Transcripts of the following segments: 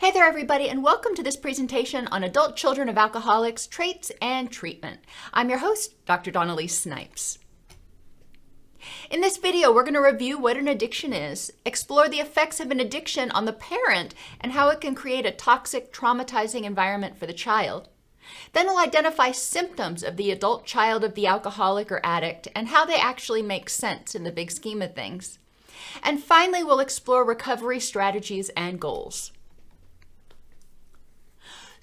Hey there, everybody, and welcome to this presentation on adult children of alcoholics, traits, and treatment. I'm your host, Dr. Dawn-Elise Snipes. In this video, we're going to review what an addiction is, explore the effects of an addiction on the parent and how it can create a toxic, traumatizing environment for the child. Then we'll identify symptoms of the adult child of the alcoholic or addict and how they actually make sense in the big scheme of things. And finally, we'll explore recovery strategies and goals.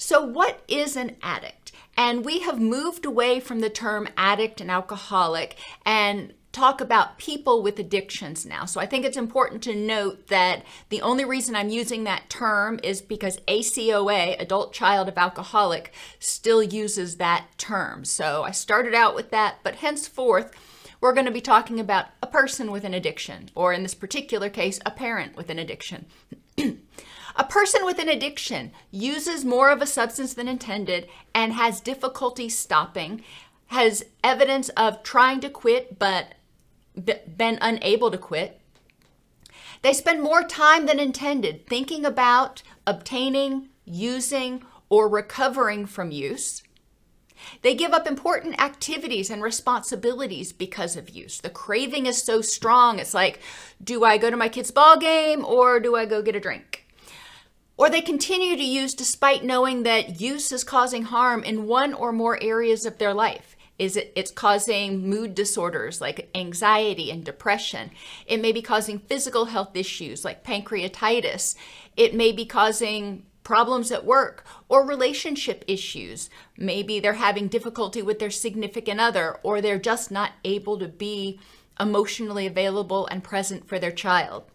So, what is an addict? And we have moved away from the term addict and alcoholic and talk about people with addictions now. So I think it's important to note that the only reason I'm using that term is because ACOA, Adult Child of Alcoholic, still uses that term. So I started out with that, but henceforth, we're going to be talking about a person with an addiction, or in this particular case, a parent with an addiction. A person with an addiction uses more of a substance than intended and has difficulty stopping, has evidence of trying to quit but been unable to quit. They spend more time than intended thinking about obtaining, using, or recovering from use. They give up important activities and responsibilities because of use. The craving is so strong. It's like, do I go to my kid's ball game or do I go get a drink? Or they continue to use despite knowing that use is causing harm in one or more areas of their life. Is it it's causing mood disorders like anxiety and depression. It may be causing physical health issues like pancreatitis. It may be causing problems at work or relationship issues. Maybe they're having difficulty with their significant other or they're just not able to be emotionally available and present for their child.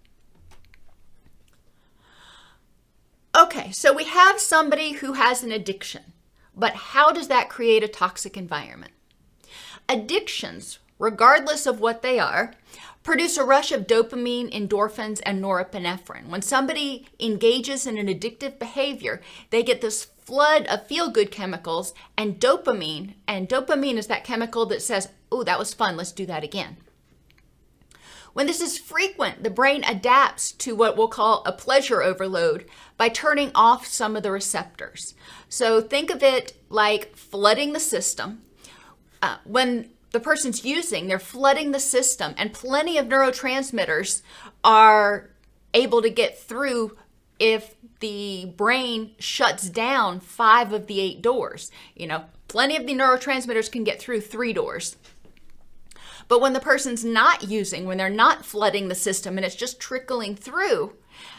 Okay, so we have somebody who has an addiction, but how does that create a toxic environment? Addictions, regardless of what they are, produce a rush of dopamine, endorphins, and norepinephrine. When somebody engages in an addictive behavior, they get this flood of feel good chemicals and dopamine. And dopamine is that chemical that says, oh, that was fun, let's do that again. When this is frequent, the brain adapts to what we'll call a pleasure overload by turning off some of the receptors. So think of it like flooding the system. Uh, when the person's using, they're flooding the system, and plenty of neurotransmitters are able to get through if the brain shuts down five of the eight doors. You know, plenty of the neurotransmitters can get through three doors. But when the person's not using, when they're not flooding the system and it's just trickling through,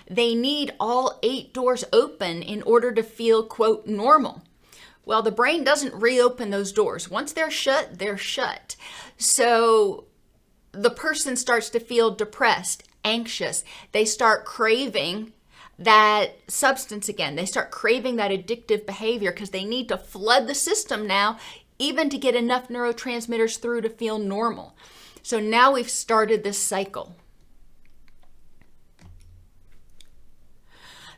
they need all eight doors open in order to feel, quote, normal. Well, the brain doesn't reopen those doors. Once they're shut, they're shut. So the person starts to feel depressed, anxious. They start craving that substance again. They start craving that addictive behavior because they need to flood the system now even to get enough neurotransmitters through to feel normal. So now we've started this cycle.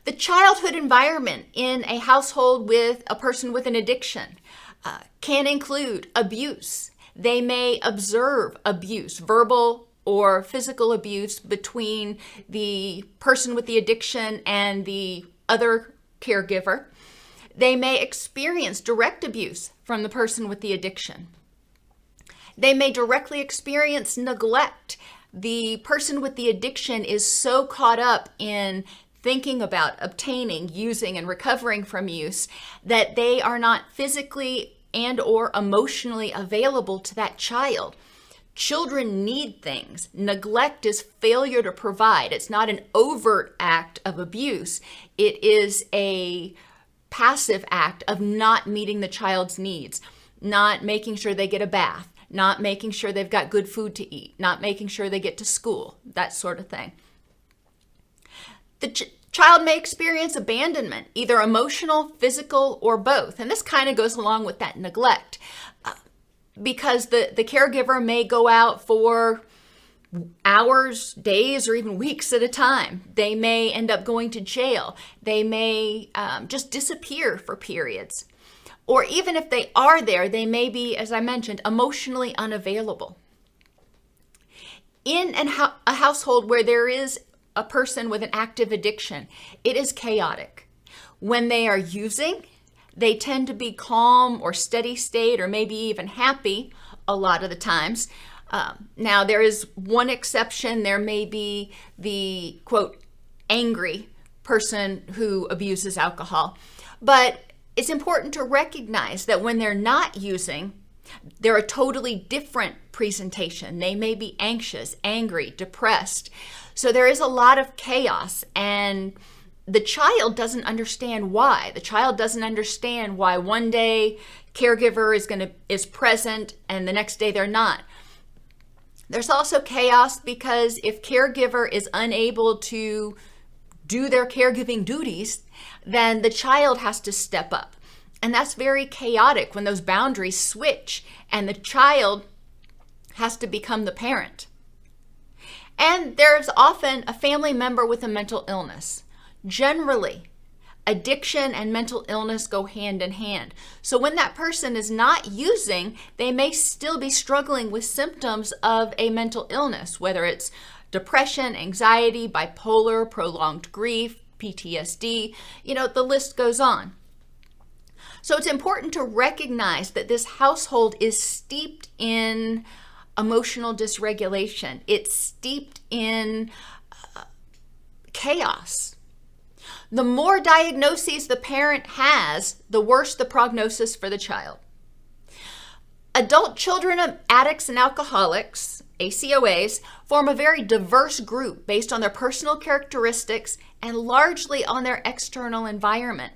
The childhood environment in a household with a person with an addiction uh, can include abuse. They may observe abuse, verbal or physical abuse between the person with the addiction and the other caregiver. They may experience direct abuse from the person with the addiction. They may directly experience neglect. The person with the addiction is so caught up in thinking about obtaining, using, and recovering from use, that they are not physically and or emotionally available to that child. Children need things. Neglect is failure to provide. It's not an overt act of abuse. It is a passive act of not meeting the child's needs, not making sure they get a bath, not making sure they've got good food to eat, not making sure they get to school, that sort of thing. The ch- child may experience abandonment, either emotional, physical, or both. And this kind of goes along with that neglect uh, because the, the caregiver may go out for hours, days, or even weeks at a time. They may end up going to jail. They may um, just disappear for periods. Or even if they are there, they may be, as I mentioned, emotionally unavailable. In an, a household where there is a person with an active addiction, it is chaotic. When they are using, they tend to be calm or steady state or maybe even happy a lot of the times. Um, now, there is one exception. There may be the quote, angry person who abuses alcohol. But it's important to recognize that when they're not using, they're a totally different presentation. They may be anxious, angry, depressed. So there is a lot of chaos, and the child doesn't understand why. The child doesn't understand why one day caregiver is going to is present and the next day they're not. There's also chaos because if caregiver is unable to do their caregiving duties, then the child has to step up. And that's very chaotic when those boundaries switch and the child has to become the parent. And there's often a family member with a mental illness. Generally, addiction and mental illness go hand in hand. So when that person is not using, they may still be struggling with symptoms of a mental illness, whether it's depression, anxiety, bipolar, prolonged grief, PTSD, you know, the list goes on. So it's important to recognize that this household is steeped in emotional dysregulation. It's steeped in uh, chaos. The more diagnoses the parent has, the worse the prognosis for the child. Adult children of addicts and alcoholics, ACOAs, form a very diverse group based on their personal characteristics and largely on their external environment.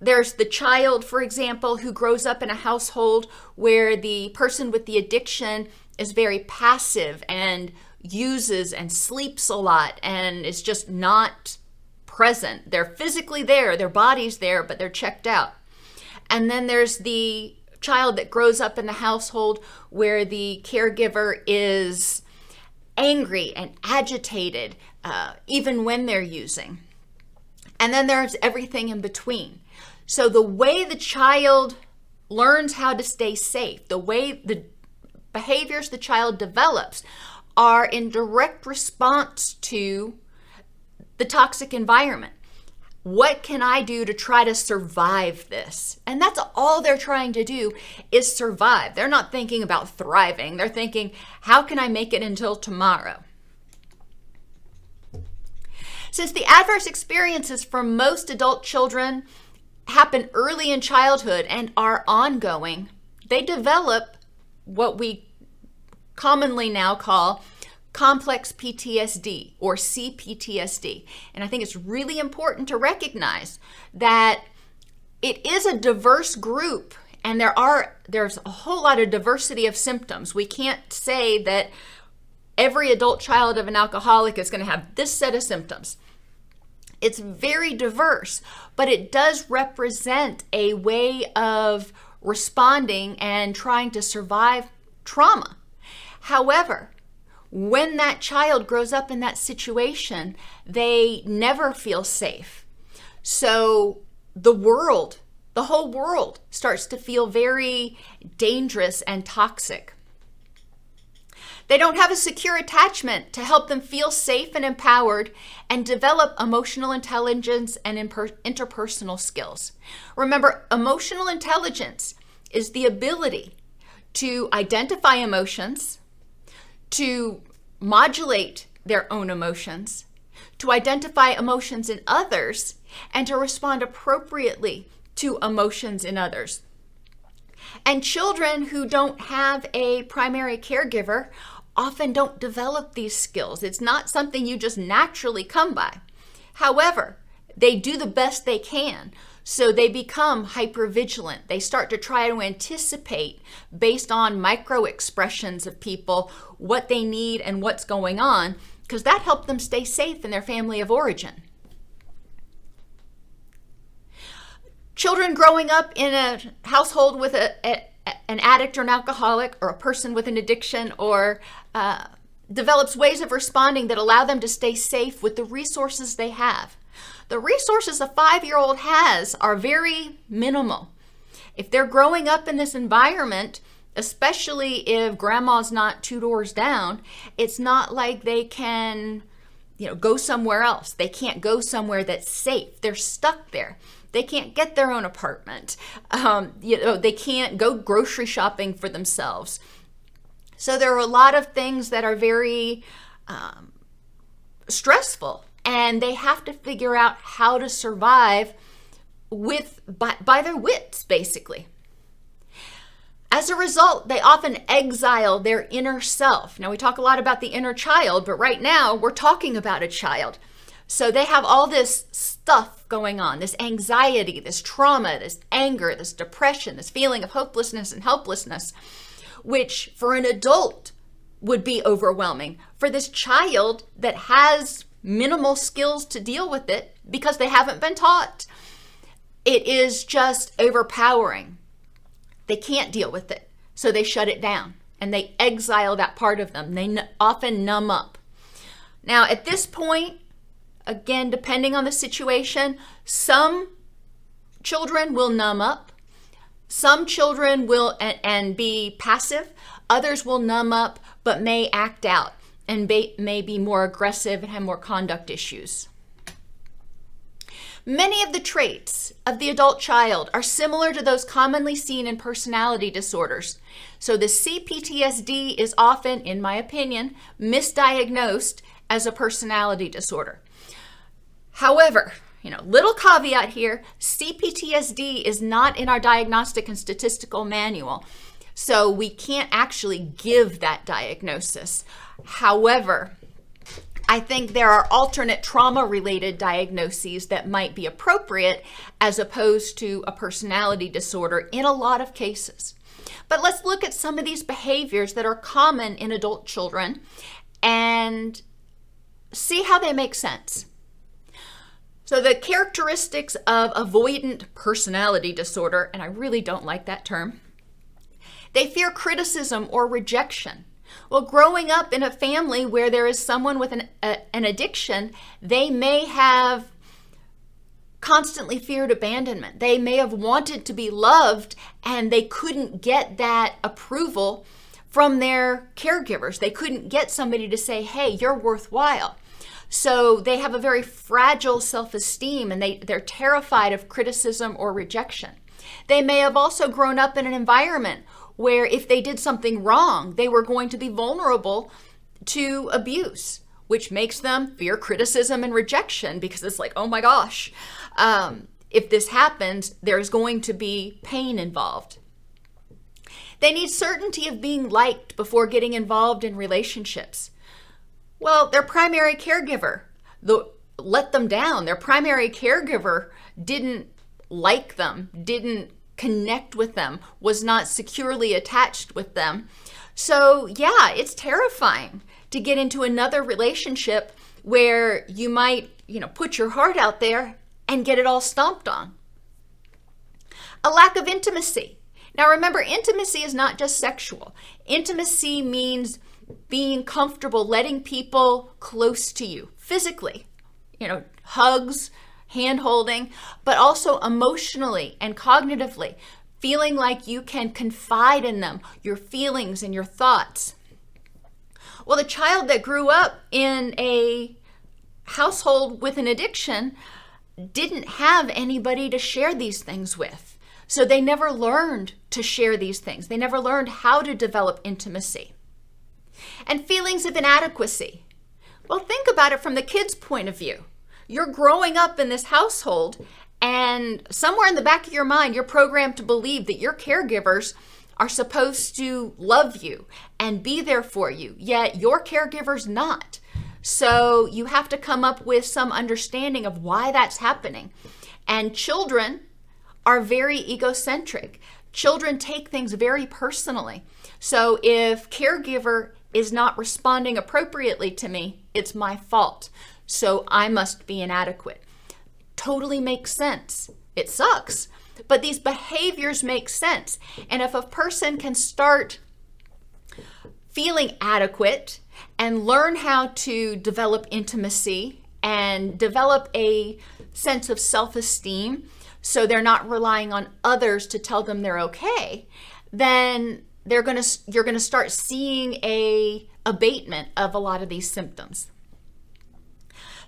There's the child, for example, who grows up in a household where the person with the addiction is very passive and uses and sleeps a lot and is just not present. They're physically there, their body's there, but they're checked out. And then there's the child that grows up in the household where the caregiver is angry and agitated, uh, even when they're using. And then there's everything in between. So the way the child learns how to stay safe, the way the behaviors the child develops are in direct response to the toxic environment. What can I do to try to survive this? And that's all they're trying to do is survive. They're not thinking about thriving. They're thinking, how can I make it until tomorrow? Since the adverse experiences for most adult children happen early in childhood and are ongoing, they develop what we commonly now call complex PTSD or CPTSD. And I think it's really important to recognize that it is a diverse group and there are there's a whole lot of diversity of symptoms. We can't say that every adult child of an alcoholic is going to have this set of symptoms. It's very diverse, but it does represent a way of responding and trying to survive trauma. However, when that child grows up in that situation, they never feel safe. So the world, the whole world, starts to feel very dangerous and toxic. They don't have a secure attachment to help them feel safe and empowered and develop emotional intelligence and interpersonal skills. Remember, emotional intelligence is the ability to identify emotions, to modulate their own emotions, to identify emotions in others and to respond appropriately to emotions in others. And children who don't have a primary caregiver often don't develop these skills. It's not something you just naturally come by. However, they do the best they can. So they become hyper vigilant. They start to try to anticipate based on micro expressions of people what they need and what's going on, because that helped them stay safe in their family of origin. Children growing up in a household with a, a an addict or an alcoholic or a person with an addiction or uh, develops ways of responding that allow them to stay safe with the resources they have. The resources a five year old has are very minimal. If they're growing up in this environment, especially if grandma's not two doors down, it's not like they can, you know, go somewhere else. They can't go somewhere that's safe. They're stuck there. They can't get their own apartment. Um, you know, they can't go grocery shopping for themselves. So there are a lot of things that are very um, stressful, and they have to figure out how to survive with by, by their wits, basically. As a result, they often exile their inner self. Now, we talk a lot about the inner child, but right now we're talking about a child. So they have all this stuff going on this anxiety, this trauma, this anger, this depression, this feeling of hopelessness and helplessness, which for an adult would be overwhelming. For this child that has minimal skills to deal with it because they haven't been taught, it is just overpowering. They can't deal with it, so they shut it down and they exile that part of them. They n- often numb up. Now, at this point, Again, depending on the situation, some children will numb up, some children will and, and be passive, others will numb up but may act out and may, may be more aggressive and have more conduct issues. Many of the traits of the adult child are similar to those commonly seen in personality disorders. So the CPTSD is often, in my opinion, misdiagnosed as a personality disorder. However, you know, little caveat here CPTSD is not in our diagnostic and statistical manual. So we can't actually give that diagnosis. However, I think there are alternate trauma related diagnoses that might be appropriate as opposed to a personality disorder in a lot of cases. But let's look at some of these behaviors that are common in adult children and see how they make sense. So, the characteristics of avoidant personality disorder, and I really don't like that term, they fear criticism or rejection. Well, growing up in a family where there is someone with an, a, an addiction, they may have constantly feared abandonment. They may have wanted to be loved and they couldn't get that approval from their caregivers. They couldn't get somebody to say, hey, you're worthwhile. So they have a very fragile self esteem and they, they're terrified of criticism or rejection. They may have also grown up in an environment where if they did something wrong, they were going to be vulnerable to abuse, which makes them fear criticism and rejection because it's like, oh my gosh, um, if this happens, there's going to be pain involved. They need certainty of being liked before getting involved in relationships. Well, their primary caregiver the, let them down. Their primary caregiver didn't like them, didn't connect with them, was not securely attached with them. So, yeah, it's terrifying to get into another relationship where you might, you know, put your heart out there and get it all stomped on. A lack of intimacy. Now, remember, intimacy is not just sexual. Intimacy means being comfortable letting people close to you physically, you know, hugs, hand holding, but also emotionally and cognitively, feeling like you can confide in them, your feelings and your thoughts. Well, the child that grew up in a household with an addiction didn't have anybody to share these things with. So they never learned to share these things. They never learned how to develop intimacy and feelings of inadequacy. Well, think about it from the kid's point of view. You're growing up in this household, and somewhere in the back of your mind, you're programmed to believe that your caregivers are supposed to love you and be there for you, yet your caregiver's not. So you have to come up with some understanding of why that's happening. And children are very egocentric. Children take things very personally. So if caregiver is not responding appropriately to me, it's my fault. So I must be inadequate. Totally makes sense. It sucks, but these behaviors make sense. And if a person can start feeling adequate and learn how to develop intimacy and develop a sense of self esteem so they're not relying on others to tell them they're okay, then they're going to you're going to start seeing a abatement of a lot of these symptoms.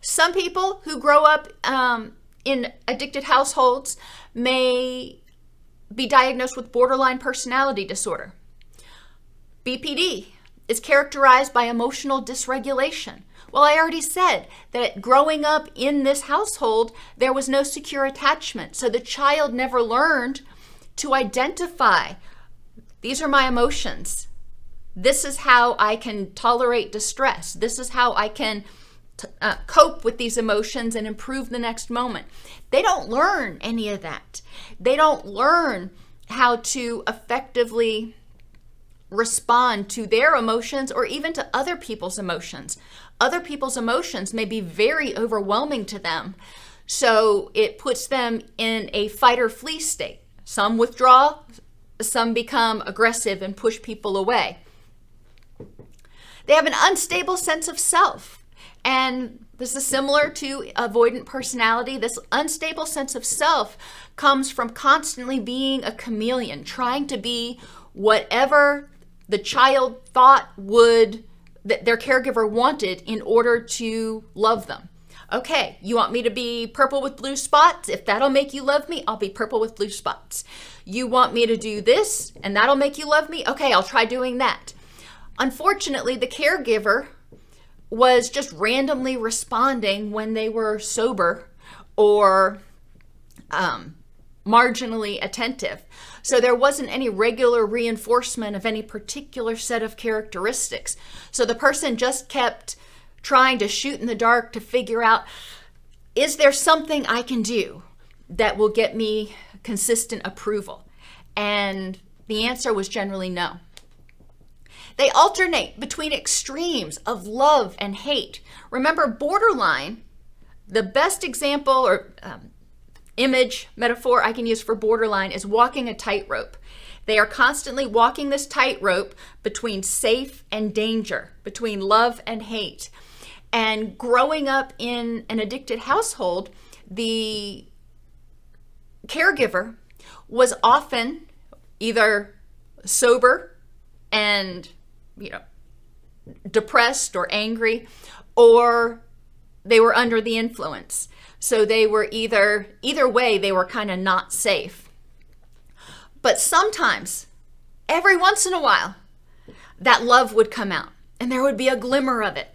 Some people who grow up um, in addicted households may be diagnosed with borderline personality disorder. BPD is characterized by emotional dysregulation. Well, I already said that growing up in this household, there was no secure attachment. So the child never learned to identify these are my emotions. This is how I can tolerate distress. This is how I can t- uh, cope with these emotions and improve the next moment. They don't learn any of that. They don't learn how to effectively respond to their emotions or even to other people's emotions. Other people's emotions may be very overwhelming to them. So it puts them in a fight or flee state. Some withdraw, some become aggressive and push people away. They have an unstable sense of self. And this is similar to avoidant personality. This unstable sense of self comes from constantly being a chameleon, trying to be whatever the child thought would that their caregiver wanted in order to love them. Okay, you want me to be purple with blue spots? If that'll make you love me, I'll be purple with blue spots. You want me to do this and that'll make you love me? Okay, I'll try doing that. Unfortunately, the caregiver was just randomly responding when they were sober or um, marginally attentive. So there wasn't any regular reinforcement of any particular set of characteristics. So the person just kept trying to shoot in the dark to figure out is there something I can do that will get me consistent approval? And the answer was generally no. They alternate between extremes of love and hate. Remember, borderline, the best example or um, image, metaphor I can use for borderline is walking a tightrope. They are constantly walking this tightrope between safe and danger, between love and hate. And growing up in an addicted household, the caregiver was often either sober and, you know, depressed or angry, or they were under the influence. So they were either either way they were kind of not safe. But sometimes every once in a while that love would come out and there would be a glimmer of it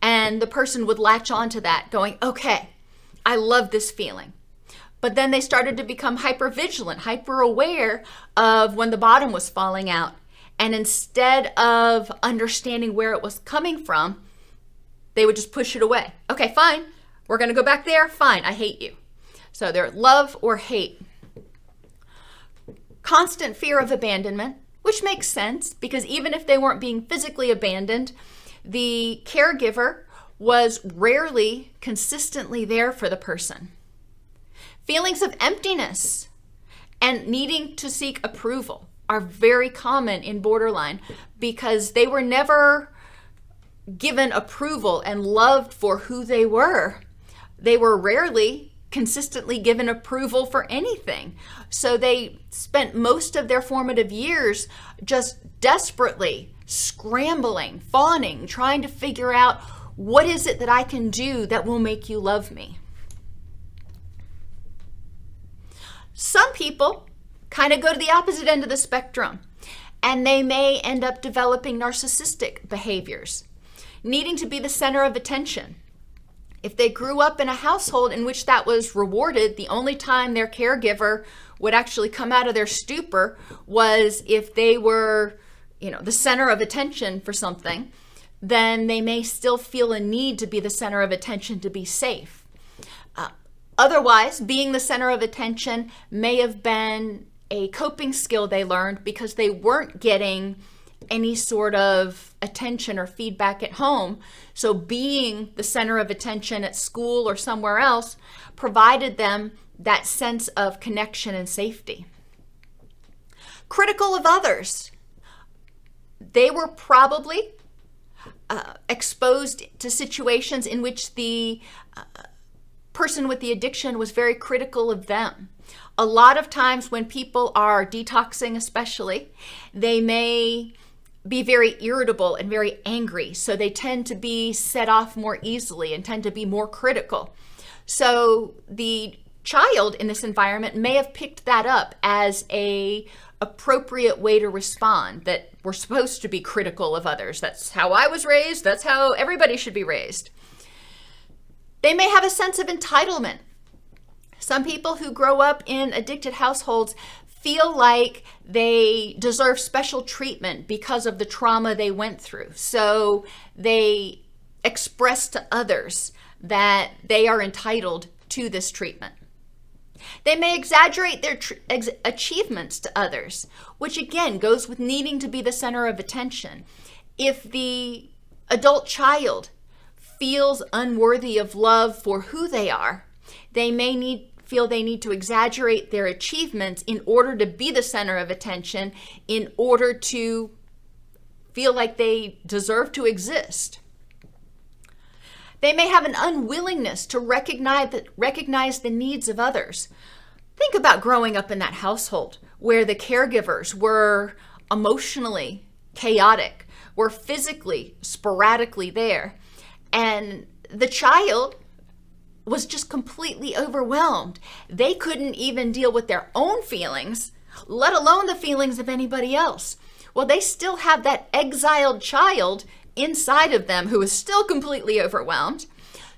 and the person would latch onto that going, "Okay, I love this feeling." But then they started to become hyper vigilant, hyper aware of when the bottom was falling out. And instead of understanding where it was coming from, they would just push it away. Okay, fine. We're going to go back there. Fine, I hate you. So they're love or hate. Constant fear of abandonment, which makes sense because even if they weren't being physically abandoned, the caregiver was rarely consistently there for the person. Feelings of emptiness and needing to seek approval are very common in borderline because they were never given approval and loved for who they were they were rarely consistently given approval for anything. So they spent most of their formative years just desperately scrambling, fawning, trying to figure out what is it that I can do that will make you love me. Some people kind of go to the opposite end of the spectrum and they may end up developing narcissistic behaviors. needing to be the center of attention. If they grew up in a household in which that was rewarded, the only time their caregiver would actually come out of their stupor was if they were, you know, the center of attention for something, then they may still feel a need to be the center of attention to be safe. Uh, otherwise, being the center of attention may have been a coping skill they learned because they weren't getting any sort of attention or feedback at home. So, being the center of attention at school or somewhere else provided them that sense of connection and safety. Critical of others. They were probably uh, exposed to situations in which the uh, person with the addiction was very critical of them. A lot of times, when people are detoxing, especially, they may be very irritable and very angry. So they tend to be set off more easily and tend to be more critical. So the child in this environment may have picked that up as a appropriate way to respond that we're supposed to be critical of others. That's how I was raised, that's how everybody should be raised. They may have a sense of entitlement. Some people who grow up in addicted households feel like they deserve special treatment because of the trauma they went through. So they express to others that they are entitled to this treatment. They may exaggerate their tr- ex- achievements to others, which again goes with needing to be the center of attention. If the adult child feels unworthy of love for who they are, they may need feel they need to exaggerate their achievements in order to be the center of attention, in order to feel like they deserve to exist. They may have an unwillingness to recognize, that, recognize the needs of others. Think about growing up in that household where the caregivers were emotionally chaotic, were physically sporadically there, and the child was just completely overwhelmed. They couldn't even deal with their own feelings, let alone the feelings of anybody else. Well, they still have that exiled child inside of them who is still completely overwhelmed.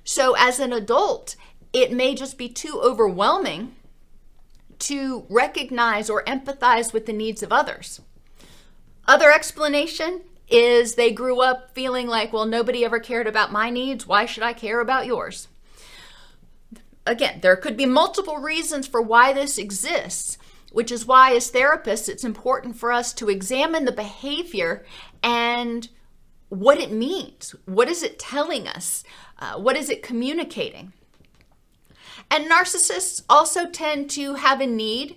So, as an adult, it may just be too overwhelming to recognize or empathize with the needs of others. Other explanation is they grew up feeling like, well, nobody ever cared about my needs. Why should I care about yours? Again, there could be multiple reasons for why this exists, which is why, as therapists, it's important for us to examine the behavior and what it means. What is it telling us? Uh, what is it communicating? And narcissists also tend to have a need,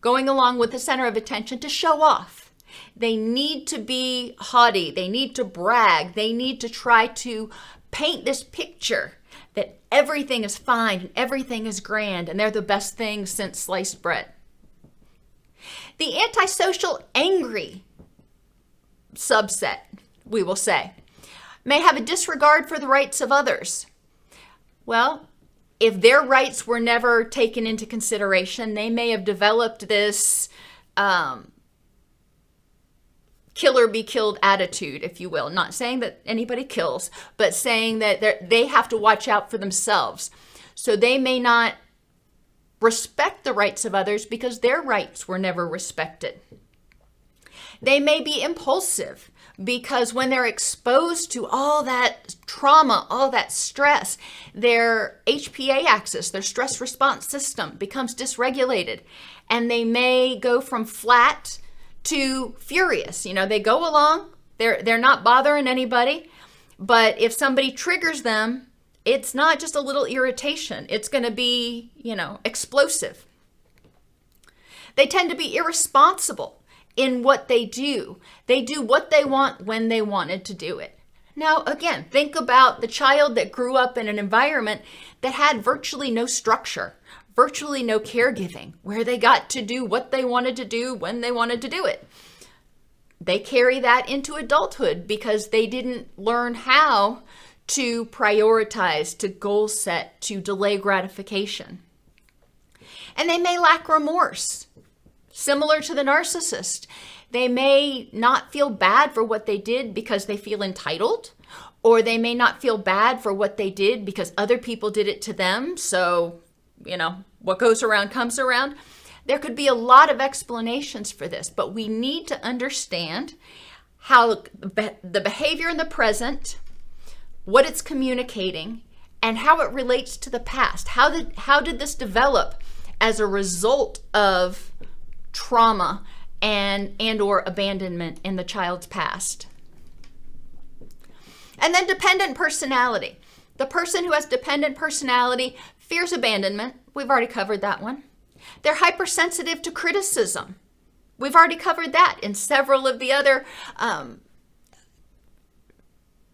going along with the center of attention, to show off. They need to be haughty, they need to brag, they need to try to paint this picture that everything is fine and everything is grand and they're the best thing since sliced bread. The antisocial angry subset, we will say, may have a disregard for the rights of others. Well, if their rights were never taken into consideration, they may have developed this um, killer be killed attitude, if you will. Not saying that anybody kills, but saying that they have to watch out for themselves. So they may not respect the rights of others because their rights were never respected. They may be impulsive because when they're exposed to all that trauma, all that stress, their HPA axis, their stress response system, becomes dysregulated. And they may go from flat to furious. You know, they go along, they're they're not bothering anybody, but if somebody triggers them, it's not just a little irritation. It's going to be, you know, explosive. They tend to be irresponsible in what they do. They do what they want when they wanted to do it. Now, again, think about the child that grew up in an environment that had virtually no structure virtually no caregiving, where they got to do what they wanted to do when they wanted to do it. They carry that into adulthood because they didn't learn how to prioritize, to goal set, to delay gratification. And they may lack remorse. Similar to the narcissist, They may not feel bad for what they did because they feel entitled, or they may not feel bad for what they did because other people did it to them. So, you know, what goes around comes around. There could be a lot of explanations for this, but we need to understand how the behavior in the present, what it's communicating, and how it relates to the past. How did how did this develop as a result of trauma and and or abandonment in the child's past? And then dependent personality. The person who has dependent personality fears abandonment. We've already covered that one. They're hypersensitive to criticism. We've already covered that in several of the other um,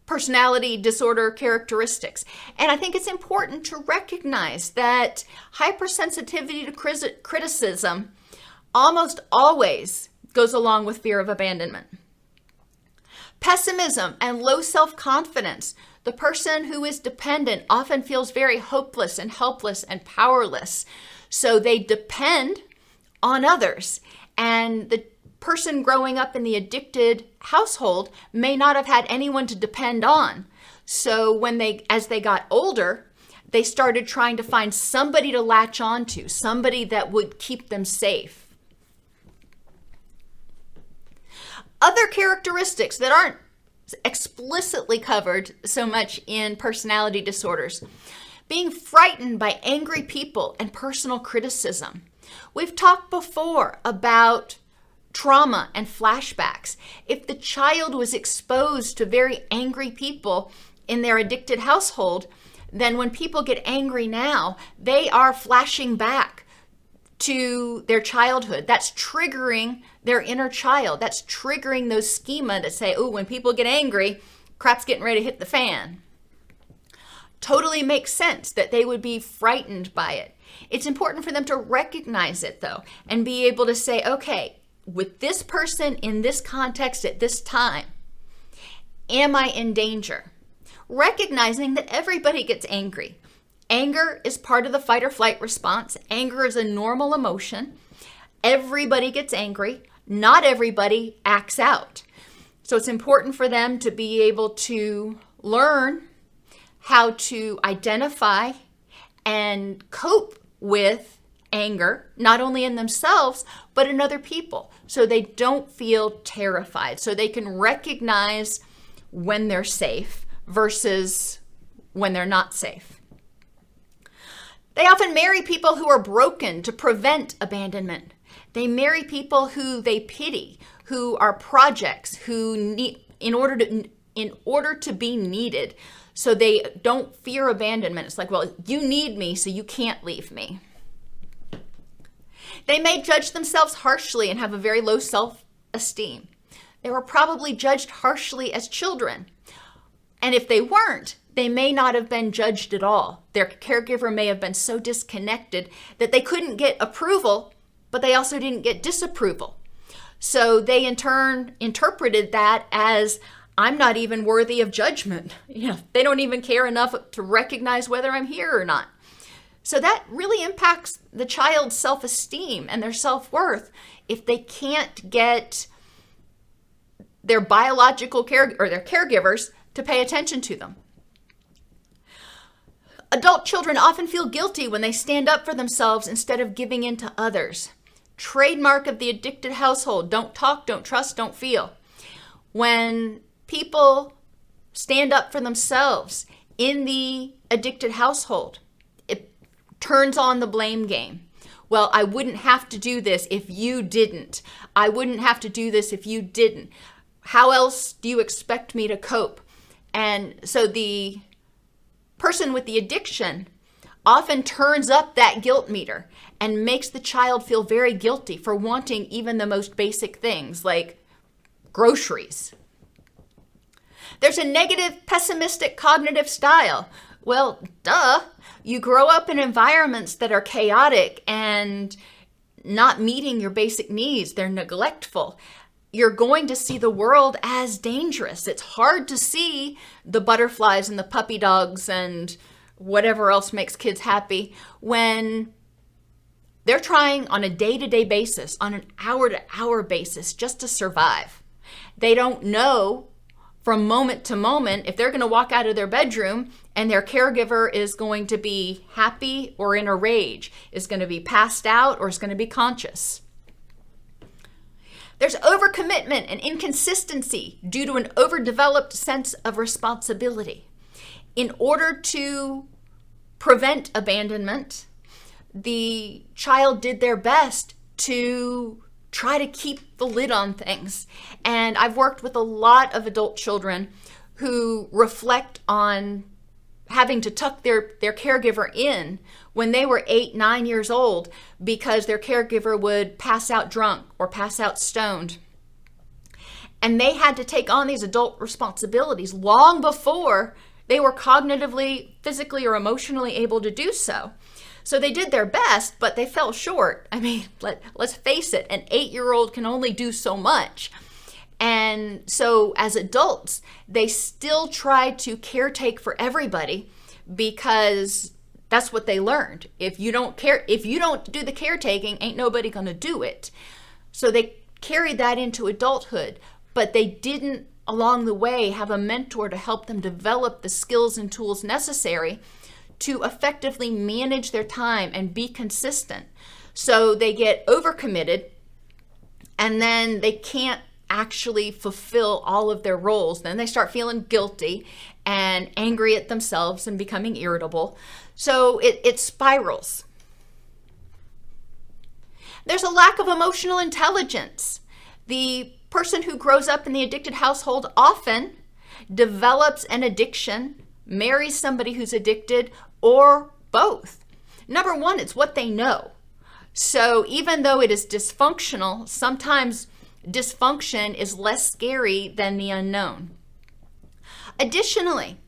personality disorder characteristics. And I think it's important to recognize that hypersensitivity to criticism almost always goes along with fear of abandonment. Pessimism and low self confidence. The person who is dependent often feels very hopeless and helpless and powerless. So they depend on others. And the person growing up in the addicted household may not have had anyone to depend on. So when they as they got older, they started trying to find somebody to latch onto, somebody that would keep them safe. Other characteristics that aren't explicitly covered so much in personality disorders being frightened by angry people and personal criticism. We've talked before about trauma and flashbacks. If the child was exposed to very angry people in their addicted household, then when people get angry now, they are flashing back to their childhood. That's triggering their inner child. That's triggering those schema that say, oh, when people get angry, crap's getting ready to hit the fan. Totally makes sense that they would be frightened by it. It's important for them to recognize it though and be able to say, okay, with this person in this context at this time, am I in danger? Recognizing that everybody gets angry. Anger is part of the fight or flight response. Anger is a normal emotion. Everybody gets angry. Not everybody acts out. So it's important for them to be able to learn how to identify and cope with anger, not only in themselves, but in other people, so they don't feel terrified, so they can recognize when they're safe versus when they're not safe. They often marry people who are broken to prevent abandonment. They marry people who they pity, who are projects, who need in order to in order to be needed. So they don't fear abandonment. It's like, well, you need me, so you can't leave me. They may judge themselves harshly and have a very low self esteem. They were probably judged harshly as children. And if they weren't, they may not have been judged at all. Their caregiver may have been so disconnected that they couldn't get approval, but they also didn't get disapproval. So they in turn interpreted that as I'm not even worthy of judgment. You know, they don't even care enough to recognize whether I'm here or not. So that really impacts the child's self esteem and their self worth if they can't get their biological care or their caregivers to pay attention to them. Adult children often feel guilty when they stand up for themselves instead of giving in to others. Trademark of the addicted household don't talk, don't trust, don't feel. When people stand up for themselves in the addicted household, it turns on the blame game. Well, I wouldn't have to do this if you didn't. I wouldn't have to do this if you didn't. How else do you expect me to cope? And so the person with the addiction often turns up that guilt meter and makes the child feel very guilty for wanting even the most basic things like groceries. There's a negative, pessimistic cognitive style. Well, duh you grow up in environments that are chaotic and not meeting your basic needs, they're neglectful. You're going to see the world as dangerous. It's hard to see the butterflies and the puppy dogs and whatever else makes kids happy when They're trying on a day to day basis, on an hour to hour basis, just to survive. They don't know from moment to moment if they're going to walk out of their bedroom and their caregiver is going to be happy or in a rage, is going to be passed out or is going to be conscious. There's overcommitment and inconsistency due to an overdeveloped sense of responsibility. In order to prevent abandonment, the child did their best to try to keep the lid on things. And I've worked with a lot of adult children who reflect on having to tuck their, their caregiver in when they were eight, nine years old because their caregiver would pass out drunk or pass out stoned. And they had to take on these adult responsibilities long before they were cognitively, physically, or emotionally able to do so. So they did their best, but they fell short. I mean, let, let's face it, an eight year old can only do so much. And so as adults, they still try to caretake for everybody because that's what they learned. If you don't care, if you don't do the caretaking, ain't nobody going to do it. So they carried that into adulthood, but they didn't along the way have a mentor to help them develop the skills and tools necessary to effectively manage their time and be consistent. So they get overcommitted and then they can't actually fulfill all of their roles. Then they start feeling guilty and angry at themselves and becoming irritable. So it, it spirals. There's a lack of emotional intelligence. The person who grows up in the addicted household often develops an addiction, marries somebody who's addicted, or both. Number one, it's what they know. So even though it is dysfunctional, sometimes dysfunction is less scary than the unknown. Additionally,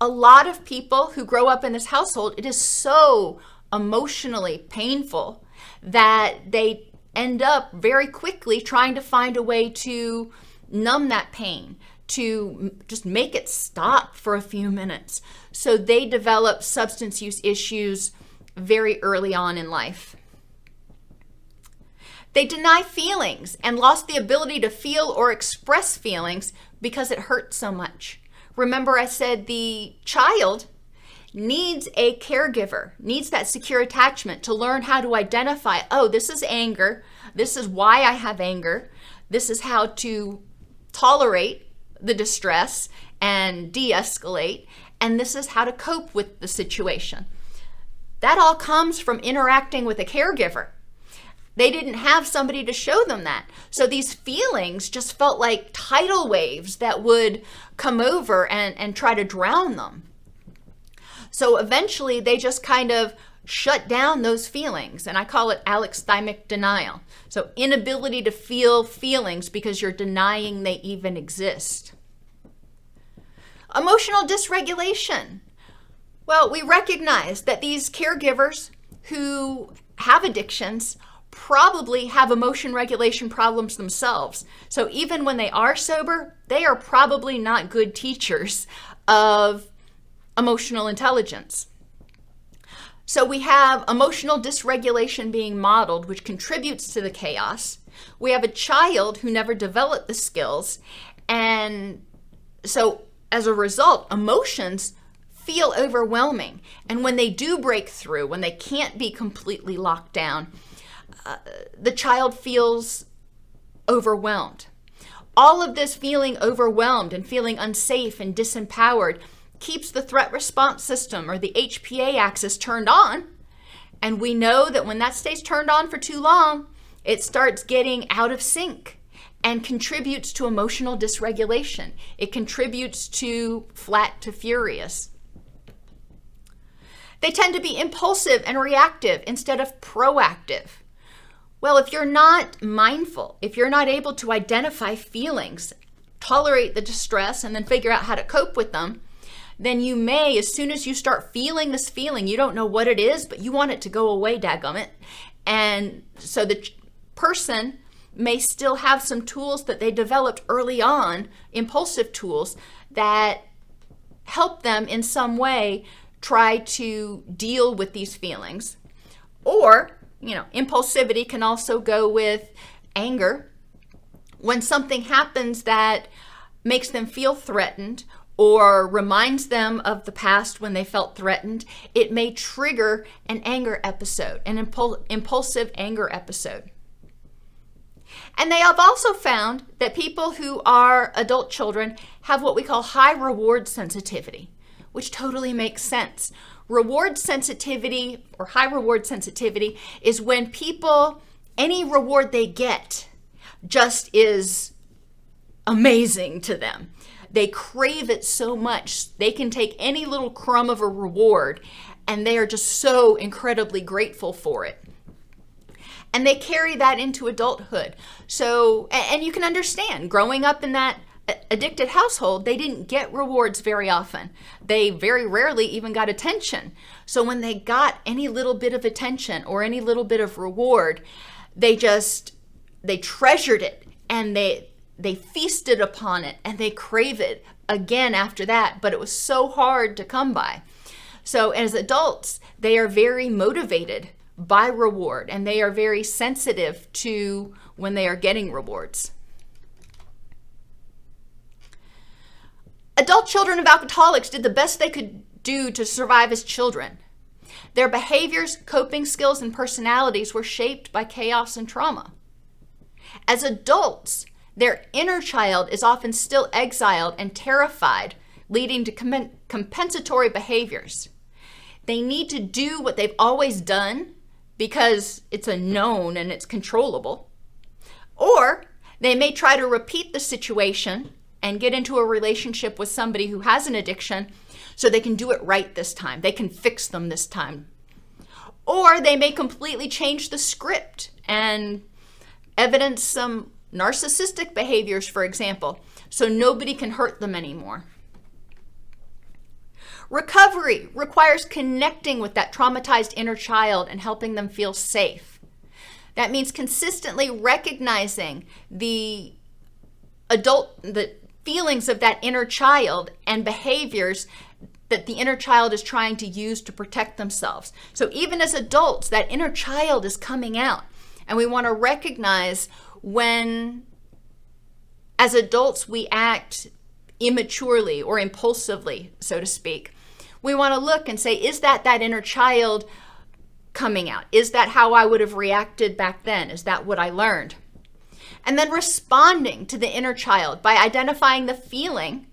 a lot of people who grow up in this household, it is so emotionally painful that they end up very quickly trying to find a way to numb that pain, to just make it stop for a few minutes. So they develop substance use issues very early on in life. They deny feelings and lost the ability to feel or express feelings because it hurts so much. Remember, I said the child needs a caregiver, needs that secure attachment to learn how to identify oh, this is anger. This is why I have anger. This is how to tolerate the distress and de escalate. And this is how to cope with the situation. That all comes from interacting with a caregiver. They didn't have somebody to show them that. So these feelings just felt like tidal waves that would come over and, and try to drown them. So eventually they just kind of shut down those feelings. And I call it alexithymic denial. So inability to feel feelings because you're denying they even exist. Emotional dysregulation. Well, we recognize that these caregivers who have addictions probably have emotion regulation problems themselves. So even when they are sober, they are probably not good teachers of emotional intelligence. So we have emotional dysregulation being modeled, which contributes to the chaos. We have a child who never developed the skills. And so as a result, emotions feel overwhelming. And when they do break through, when they can't be completely locked down, the child feels overwhelmed. All of this feeling overwhelmed and feeling unsafe and disempowered keeps the threat response system or the HPA axis turned on. And we know that when that stays turned on for too long, it starts getting out of sync and contributes to emotional dysregulation. It contributes to flat to furious. They tend to be impulsive and reactive instead of proactive. Well, if you're not mindful, if you're not able to identify feelings, tolerate the distress, and then figure out how to cope with them, then you may, as soon as you start feeling this feeling, you don't know what it is, but you want it to go away, dadgummit. And so the person may still have some tools that they developed early on, impulsive tools, that help them in some way try to deal with these feelings. Or you know, impulsivity can also go with anger. When something happens that makes them feel threatened or reminds them of the past when they felt threatened, it may trigger an anger episode, an impul- impulsive anger episode. And they have also found that people who are adult children have what we call high reward sensitivity, which totally makes sense. Reward sensitivity or high reward sensitivity is when people, any reward they get, just is amazing to them. They crave it so much, they can take any little crumb of a reward and they are just so incredibly grateful for it and they carry that into adulthood. So, and you can understand growing up in that addicted household, they didn't get rewards very often. They very rarely even got attention. So, when they got any little bit of attention or any little bit of reward, they just they treasured it and they they feasted upon it and they crave it again after that, but it was so hard to come by. So, as adults, they are very motivated by reward and they are very sensitive to when they are getting rewards. Adult children of alcoholics did the best they could do to survive as children. Their behaviors, coping skills, and personalities were shaped by chaos and trauma. As adults, their inner child is often still exiled and terrified, leading to compensatory behaviors. They need to do what they've always done because it's a known and it's controllable. Or they may try to repeat the situation and get into a relationship with somebody who has an addiction so they can do it right this time. They can fix them this time. Or they may completely change the script and evidence some narcissistic behaviors, for example, so nobody can hurt them anymore. Recovery requires connecting with that traumatized inner child and helping them feel safe. That means consistently recognizing the adult the feelings of that inner child and behaviors that the inner child is trying to use to protect themselves. So even as adults, that inner child is coming out. And we want to recognize when as adults we act immaturely or impulsively, so to speak we want to look and say, is that that inner child coming out? Is that how I would have reacted back then? Is that what I learned? And then responding to the inner child by identifying the feeling,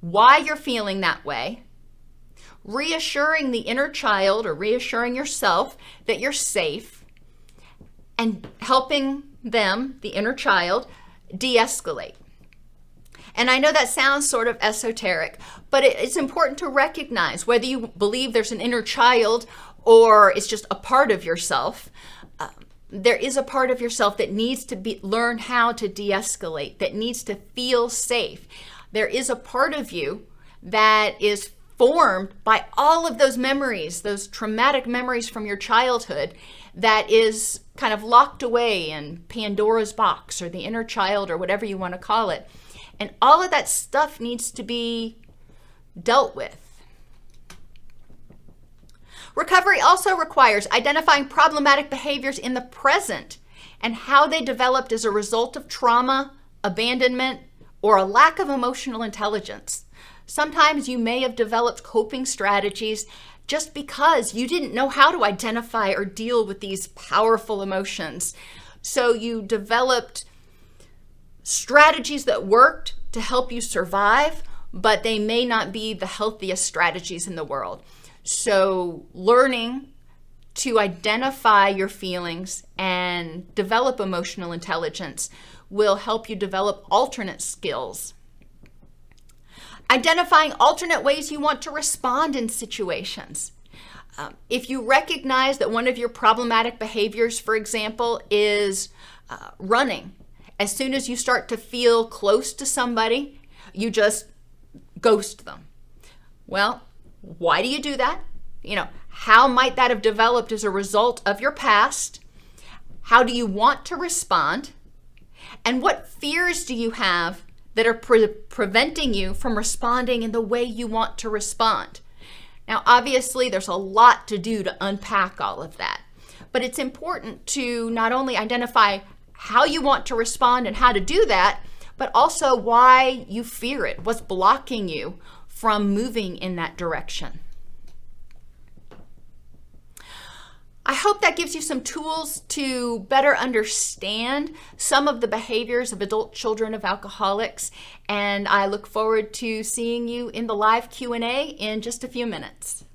why you're feeling that way, reassuring the inner child or reassuring yourself that you're safe, and helping them, the inner child, de escalate. And I know that sounds sort of esoteric, but it's important to recognize whether you believe there's an inner child or it's just a part of yourself. There is a part of yourself that needs to be learn how to de-escalate, that needs to feel safe. There is a part of you that is formed by all of those memories, those traumatic memories from your childhood, that is kind of locked away in Pandora's box or the inner child or whatever you want to call it. And all of that stuff needs to be dealt with. Recovery also requires identifying problematic behaviors in the present and how they developed as a result of trauma, abandonment, or a lack of emotional intelligence. Sometimes you may have developed coping strategies just because you didn't know how to identify or deal with these powerful emotions. So you developed strategies that worked to help you survive, but they may not be the healthiest strategies in the world. So, learning to identify your feelings and develop emotional intelligence will help you develop alternate skills. Identifying alternate ways you want to respond in situations. Um, if you recognize that one of your problematic behaviors, for example, is uh, running, as soon as you start to feel close to somebody, you just ghost them. Well, why do you do that? You know, how might that have developed as a result of your past? How do you want to respond? And what fears do you have that are pre- preventing you from responding in the way you want to respond? Now, obviously, there's a lot to do to unpack all of that. but it's important to not only identify how you want to respond and how to do that, but also why you fear it, what's blocking you from moving in that direction. I hope that gives you some tools to better understand some of the behaviors of adult children of alcoholics and I look forward to seeing you in the live Q&A in just a few minutes.